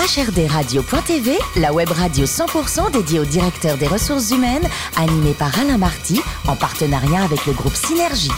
HRDRadio.tv, la web radio 100% dédiée au directeur des ressources humaines, animée par Alain Marty, en partenariat avec le groupe Synergie.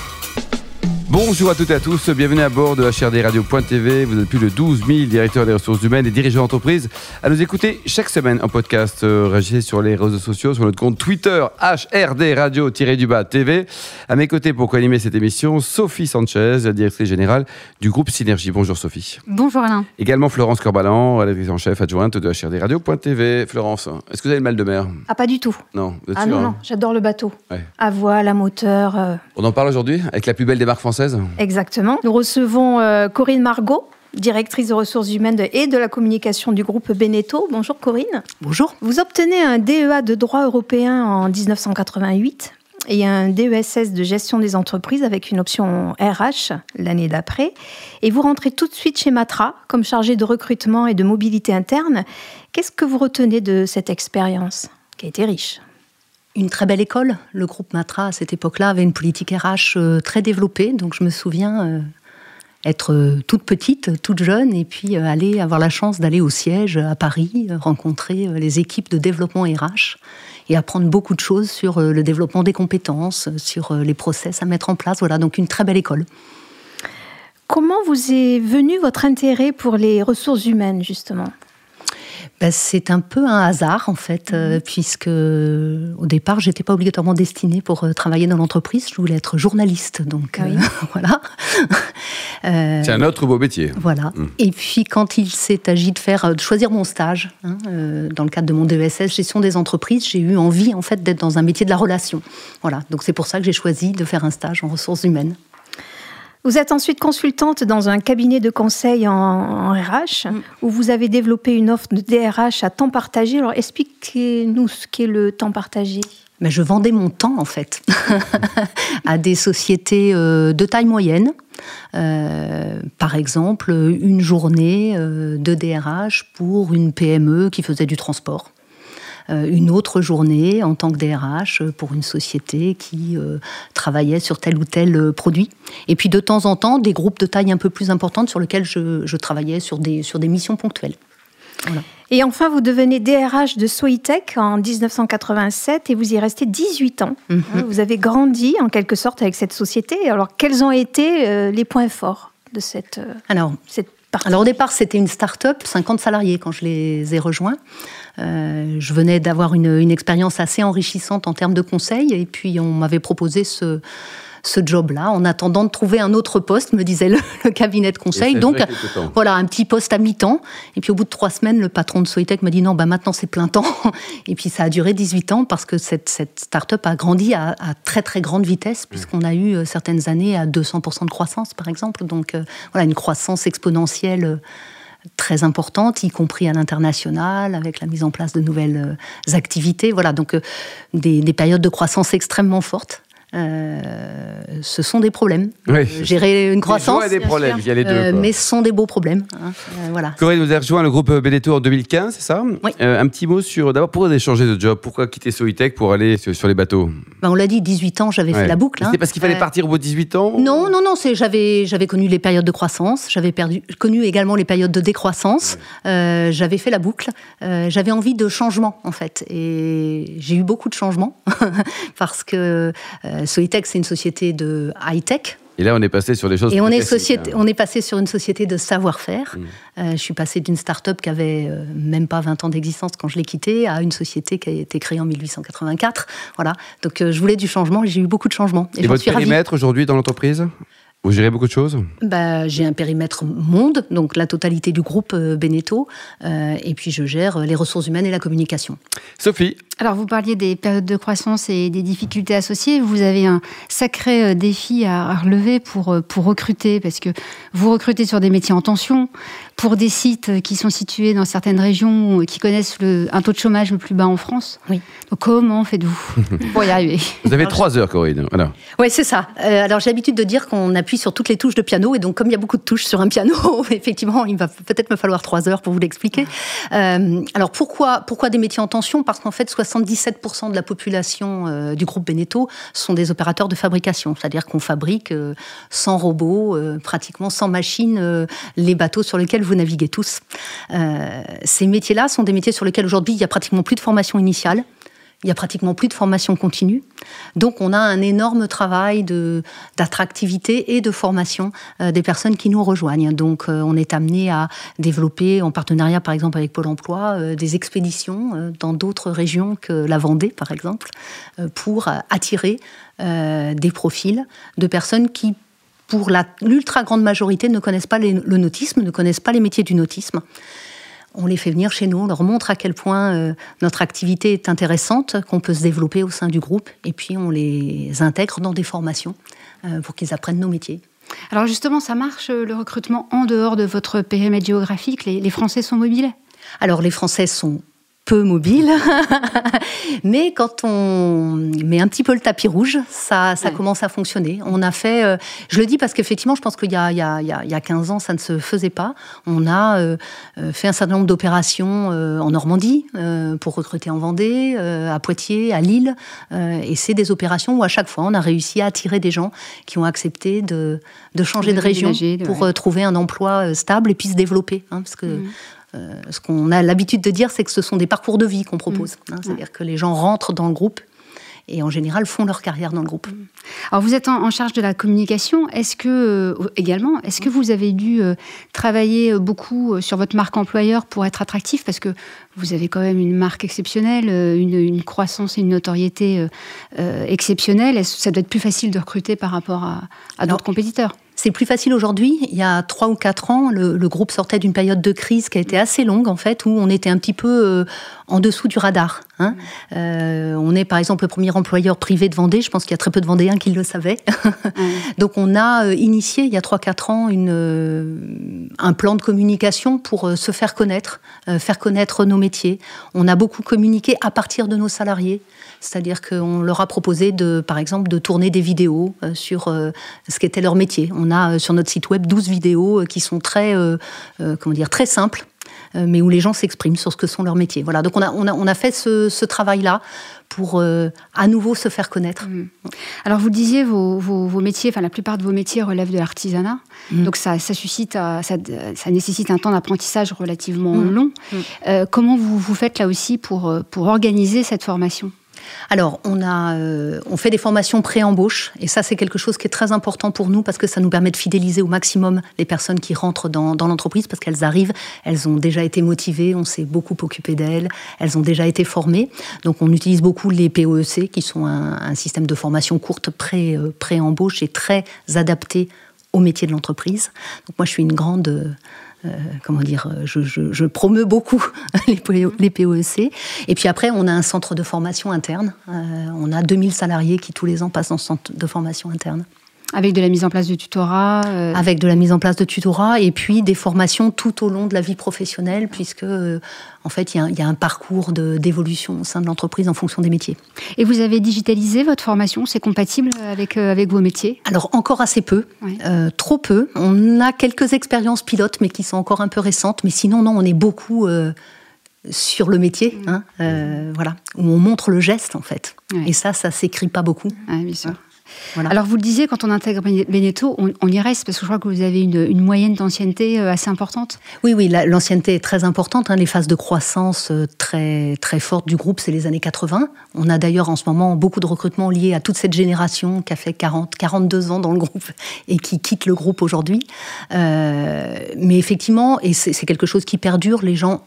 Bonjour à toutes et à tous, bienvenue à bord de HRDRadio.tv. Vous êtes plus de 12 000 directeurs des ressources humaines et dirigeants d'entreprise à nous écouter chaque semaine en podcast. Euh, réagissez sur les réseaux sociaux, sur notre compte Twitter HRDRadio-du-bas TV. À mes côtés pour co-animer cette émission, Sophie Sanchez, la directrice générale du groupe Synergie. Bonjour Sophie. Bonjour Alain. Également Florence Corbalan, rédactrice en chef adjointe de HRDRadio.tv. Florence, est-ce que vous avez le mal de mer? Ah, pas du tout. Non, vous êtes Ah non, hein? non, j'adore le bateau. Ouais. À voile, à moteur. euh, On en parle aujourd'hui avec la plus belle des marques françaises exactement. Nous recevons euh, Corinne Margot, directrice des ressources humaines et de la communication du groupe Beneteau. Bonjour Corinne. Bonjour. Vous obtenez un DEA de droit européen en 1988 et un DESS de gestion des entreprises avec une option RH l'année d'après. Et vous rentrez tout de suite chez Matra comme chargé de recrutement et de mobilité interne. Qu'est-ce que vous retenez de cette expérience qui a été riche? Une très belle école. Le groupe Matra, à cette époque-là, avait une politique RH euh, très développée. Donc, je me souviens euh, être euh, toute petite, toute jeune, et puis aller avoir la chance d'aller au siège à Paris, rencontrer les équipes de développement RH et apprendre beaucoup de choses sur le développement des compétences, sur les process à mettre en place. Voilà, donc une très belle école. Comment vous est venu votre intérêt pour les ressources humaines, justement? Ben, c'est un peu un hasard en fait, euh, puisque euh, au départ, j'étais pas obligatoirement destinée pour euh, travailler dans l'entreprise. Je voulais être journaliste, donc Ah oui. euh, voilà. Euh, C'est un autre beau métier. voilà. Et puis quand il s'est agi de faire, de choisir mon stage hein, euh, dans le cadre de mon DESS gestion des entreprises, j'ai eu envie en fait d'être dans un métier de la relation. Voilà. Donc c'est pour ça que j'ai choisi de faire un stage en ressources humaines. Vous êtes ensuite consultante dans un cabinet de conseil en, en RH, Mm. où vous avez développé une offre de DRH à temps partagé. Alors expliquez-nous ce qu'est le temps partagé. Mais je vendais mon temps en fait à des sociétés euh, de taille moyenne. Euh, par exemple, une journée euh, de DRH pour une PME qui faisait du transport. Euh, une autre journée en tant que DRH pour une société qui euh, travaillait sur tel ou tel euh, produit. Et puis de temps en temps, des groupes de taille un peu plus importante sur lesquels je, je travaillais sur des, sur des missions ponctuelles. Et enfin, vous devenez DRH de Soitec en 1987 et vous y restez 18 ans. Mhm. Hein, Vous avez grandi en quelque sorte avec cette société. Alors, quels ont été euh, les points forts de cette, euh, Alors, cette partie? Alors au départ, c'était une start-up, 50 salariés quand je les ai rejoints. Euh, je venais d'avoir une, une expérience assez enrichissante en termes de conseils et puis on m'avait proposé ce, ce job-là en attendant de trouver un autre poste, me disait le, le cabinet de conseil. Donc voilà, un petit poste à mi-temps. Et puis au bout de trois semaines, le patron de Soitec m'a dit non, bah maintenant c'est plein temps. Et puis ça a duré 18 ans parce que cette, cette start-up a grandi à, à très très grande vitesse puisqu'on a eu euh, certaines années à 200% de croissance par exemple. Donc euh, voilà, une croissance exponentielle euh, très importante, y compris à l'international, avec la mise en place de nouvelles euh, activités. Voilà, donc euh, des, des périodes de croissance extrêmement fortes. Euh, ce sont des problèmes. Oui. Euh, Gérer une croissance, Il y a des bien problèmes, il y a les deux. euh, mais ce sont des beaux problèmes. hein. Euh, voilà. Corinne, vous avez rejoint le groupe Beneteau en 2015, c'est ça Oui. Un petit mot sur, d'abord, pourquoi vous avez changé de job? Pourquoi quitter Soitec pour aller sur, les bateaux? Ben, on l'a dit, 18 ans, j'avais Ouais. fait la boucle. hein. C'était parce qu'il fallait partir au bout de 18 ans Non, non, non, c'est j'avais connu les périodes de croissance, j'avais connu également les périodes de décroissance. J'avais fait la boucle. J'avais envie de changement en fait, et j'ai eu beaucoup de changements parce que Soitec c'est une société de high tech. Et là, on est passé sur des choses Et on est, société, hein. on est passé sur une société de savoir-faire. Euh, je suis passée d'une start-up qui avait euh, même pas 20 ans d'existence quand je l'ai quittée à une société qui a été créée en 1884. Voilà. Donc euh, je voulais du changement et j'ai eu beaucoup de changements. Et votre suis périmètre aujourd'hui dans l'entreprise? Vous gérez beaucoup de choses? Bah, j'ai un périmètre monde, donc la totalité du groupe euh, Beneteau, euh, et puis je gère euh, les ressources humaines et la communication. Sophie, Alors, vous parliez des périodes de croissance et des difficultés associées. Vous avez un sacré défi à relever pour, pour recruter, parce que vous recrutez sur des métiers en tension, pour des sites qui sont situés dans certaines régions qui connaissent le, un taux de chômage le plus bas en France. Oui. Donc, comment faites-vous pour y arriver? Vous avez trois heures, Corinne. Voilà. Oui, c'est ça. Euh, alors j'ai l'habitude de dire qu'on appuie sur toutes les touches de piano. Et donc, comme il y a beaucoup de touches sur un piano, effectivement, il va peut-être me falloir trois heures pour vous l'expliquer. Euh, alors, pourquoi, pourquoi des métiers en tension? Parce qu'en fait, 77% de la population euh, du groupe Beneteau sont des opérateurs de fabrication. C'est-à-dire qu'on fabrique euh, sans robots, pratiquement sans machines, les bateaux sur lesquels vous naviguez tous. ces métiers-là sont des métiers sur lesquels aujourd'hui, il y a pratiquement plus de formation initiale. Il y a pratiquement plus de formation continue. Donc on a un énorme travail d'attractivité et de formation euh, des personnes qui nous rejoignent. Donc euh, on est amené à développer en partenariat par exemple avec Pôle Emploi euh, des expéditions dans d'autres régions que la Vendée par exemple pour attirer des profils de personnes qui pour l'ultra grande majorité ne connaissent pas le nautisme, ne connaissent pas les métiers du nautisme on les fait venir chez nous, on leur montre à quel point euh, notre activité est intéressante, qu'on peut se développer au sein du groupe, et puis on les intègre dans des formations euh, pour qu'ils apprennent nos métiers. Alors justement, ça marche euh, le recrutement en dehors de votre périmètre géographique? Les Français sont mobiles? Alors les Français sont peu mobile. Mais quand on met un petit peu le tapis rouge, ça, ça commence à fonctionner. On a fait, euh, je le dis parce qu'effectivement, je pense qu'il y, y, y, a 15 ans, ça ne se faisait pas. On a euh, euh, fait un certain nombre d'opérations en Normandie pour recruter en Vendée, à Poitiers, à Lille. et c'est des opérations où à chaque fois, on a réussi à attirer des gens qui ont accepté de, de changer de, région pour trouver un emploi stable et puis se développer. Hein, parce que mmh. Euh, ce qu'on a l'habitude de dire, c'est que ce sont des parcours de vie qu'on propose. Mmh. Hein. C'est-à-dire que les gens rentrent dans le groupe et en général font leur carrière dans le groupe. Alors vous êtes en, charge de la communication. Est-ce que euh, également, est-ce que vous avez dû euh, travailler beaucoup sur votre marque employeur pour être attractif? Parce que vous avez quand même une marque exceptionnelle, une, croissance et une notoriété exceptionnelle. Ça doit être plus facile de recruter par rapport à d'autres compétiteurs? C'est plus facile aujourd'hui. Il y a trois ou quatre ans, le, groupe sortait d'une période de crise qui a été assez longue, en fait, où on était un petit peu euh, en dessous du radar. Hein. Euh, on est, par exemple, le premier employeur privé de Vendée. Je pense qu'il y a très peu de Vendéens qui le savaient. Donc, on a euh, initié, il y a trois, quatre ans, une, un plan de communication pour se faire connaître, faire connaître nos métiers. On a beaucoup communiqué à partir de nos salariés. C'est-à-dire qu'on leur a proposé, de, par exemple, de tourner des vidéos sur ce qu'était leur métier. On a euh, sur notre site web 12 vidéos euh, qui sont très, euh, comment dire, très simples mais où les gens s'expriment sur ce que sont leurs métiers. Voilà, donc on a, on a, on a fait ce, travail-là pour à nouveau se faire connaître. Mmh. Alors vous disiez, vos, vos, métiers, enfin la plupart de vos métiers relèvent de l'artisanat, mmh. donc ça, ça suscite, ça, ça, nécessite un temps d'apprentissage relativement mmh. long. comment vous, vous faites là aussi pour, pour organiser cette formation? Alors, on, a, euh, on fait des formations pré-embauche, et ça, c'est quelque chose qui est très important pour nous parce que ça nous permet de fidéliser au maximum les personnes qui rentrent dans, l'entreprise parce qu'elles arrivent, elles ont déjà été motivées, on s'est beaucoup occupé d'elles, elles ont déjà été formées. Donc, on utilise beaucoup les POEC, qui sont un, système de formation courte euh, pré-embauche et très adapté au métier de l'entreprise. Donc, moi, je suis une grande euh, comment dire, je, je, promeux beaucoup les, POEC. Et puis après, on a un centre de formation interne. Euh, on a 2000 salariés qui tous les ans passent dans ce centre de formation interne. Avec de la mise en place de tutorat euh, Avec de la mise en place de tutorat et puis des formations tout au long de la vie professionnelle, puisque euh, en fait, il y, a un parcours d'évolution au sein de l'entreprise en fonction des métiers. Et vous avez digitalisé votre formation C'est compatible avec, euh, avec vos métiers? Alors, encore assez peu, trop peu. On a quelques expériences pilotes, mais qui sont encore un peu récentes. Mais sinon, non, on est beaucoup sur le métier, mmh. hein, voilà, où on montre le geste, en fait. Et ça, ça s'écrit pas beaucoup. Oui, bien sûr. Alors vous le disiez, quand on intègre Beneteau, on, y reste parce que je crois que vous avez une, moyenne d'ancienneté euh, assez importante. Oui, oui, l'ancienneté est très importante. Hein. les phases de croissance euh, très très fortes du groupe, c'est les années 80. On a d'ailleurs en ce moment beaucoup de recrutements liés à toute cette génération qui a fait 40, 42 ans dans le groupe et qui quitte le groupe aujourd'hui. Euh, mais effectivement, et c'est quelque chose qui perdure, les gens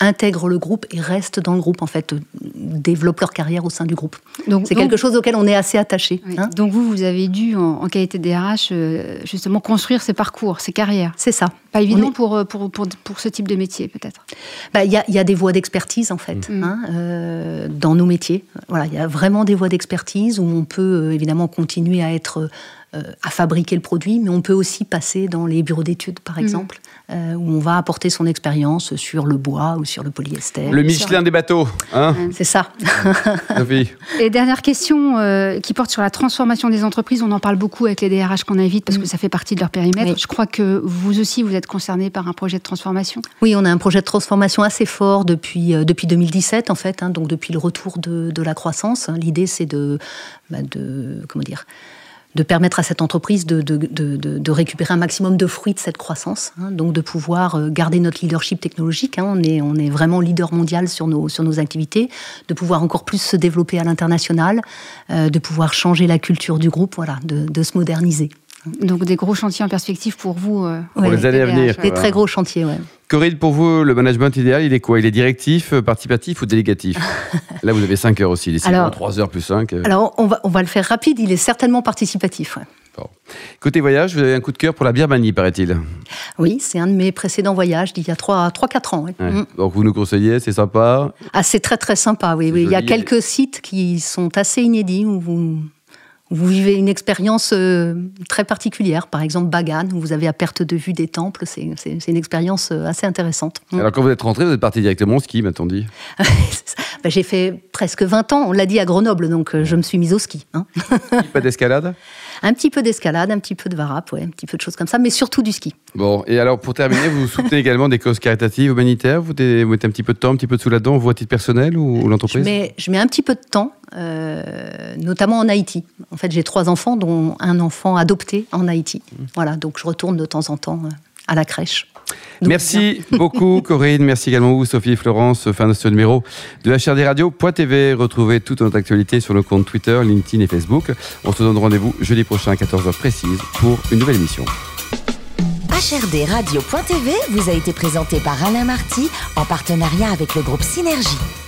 intègrent le groupe et restent dans le groupe, en fait, développent leur carrière au sein du groupe. Donc, c'est quelque chose auquel on est assez attaché. Hein. donc vous, vous avez dû, en, qualité DRH, euh, justement construire ces parcours, ces carrières. C'est ça, Pas évident pour, pour, pour, pour, ce type de métier, peut-être bah, Il y, a, y, a, des voies d'expertise, en fait, mm. hein, euh, dans nos métiers. Voilà, il y a vraiment des voies d'expertise où on peut évidemment continuer à être euh, à fabriquer le produit, mais on peut aussi passer dans les bureaux d'études, par mhm. exemple, euh, où on va apporter son expérience sur le bois ou sur le polyester. Le Michelin des bateaux, hein C'est ça. Et dernière question euh, qui porte sur la transformation des entreprises. On en parle beaucoup avec les DRH qu'on invite parce que mm. ça fait partie de leur périmètre. Je crois que vous aussi, vous êtes concerné par un projet de transformation? Oui, on a un projet de transformation assez fort depuis, depuis 2017, en fait, hein, donc depuis le retour de, de la croissance. L'idée, c'est de, bah, de, comment dire, de permettre à cette entreprise de, de, de, de, récupérer un maximum de fruits de cette croissance, hein, donc de pouvoir euh, garder notre leadership technologique. Hein, on, est, on est vraiment leader mondial sur nos, sur nos activités, de pouvoir encore plus se développer à l'international, euh, de pouvoir changer la culture du groupe, voilà, de, se moderniser. Donc des gros chantiers en perspective pour vous euh, Pour les années à venir. Des très gros chantiers, ouais. Corinne, pour vous, le management idéal, il est quoi? Il est directif, participatif ou délégatif? Là, vous avez 5 heures aussi. Les 3 heures plus 5. Euh. Alors, on va, on va le faire rapide. Il est certainement participatif. Bon. Côté voyage, vous avez un coup de cœur pour la Birmanie, paraît-il? Oui, c'est un de mes précédents voyages d'il y a 3-4 ans. Mm. Donc, vous nous conseillez, c'est sympa? Ah, C'est très, très sympa, oui. oui. Il y a quelques sites qui sont assez inédits où vous vous vivez une expérience euh, très particulière. Par exemple, Bagan, où vous avez à perte de vue des temples. C'est une expérience euh, assez intéressante. Alors, quand vous êtes rentré, vous êtes parti directement au ski, m'a-t-on dit? Ben, J'ai fait presque 20 ans, on l'a dit à Grenoble, donc euh, je me suis mise au ski. Hein. Pas d'escalade? Un petit peu d'escalade, un petit peu de varap, ouais, un petit peu de choses comme ça, mais surtout du ski. Bon, et alors pour terminer, vous soutenez également des causes caritatives, humanitaires Vous mettez un petit peu de temps, un petit peu de sous là-dedans, vous à titre personnel ou, l'entreprise je mets, je mets un petit peu de temps. Euh, notamment en Haïti. En fait, j'ai trois enfants, dont un enfant adopté en Haïti. Voilà, donc je retourne de temps en temps euh, à la crèche. Merci beaucoup Corinne, merci également vous Sophie et Florence, fin de ce numéro de HRDRadio.tv. Retrouvez toute notre actualité sur nos comptes Twitter, LinkedIn et Facebook. On se donne rendez-vous jeudi prochain à 14h précise pour une nouvelle émission. HRD Radio.tv vous a été présenté par Alain Marty en partenariat avec le groupe Synergie.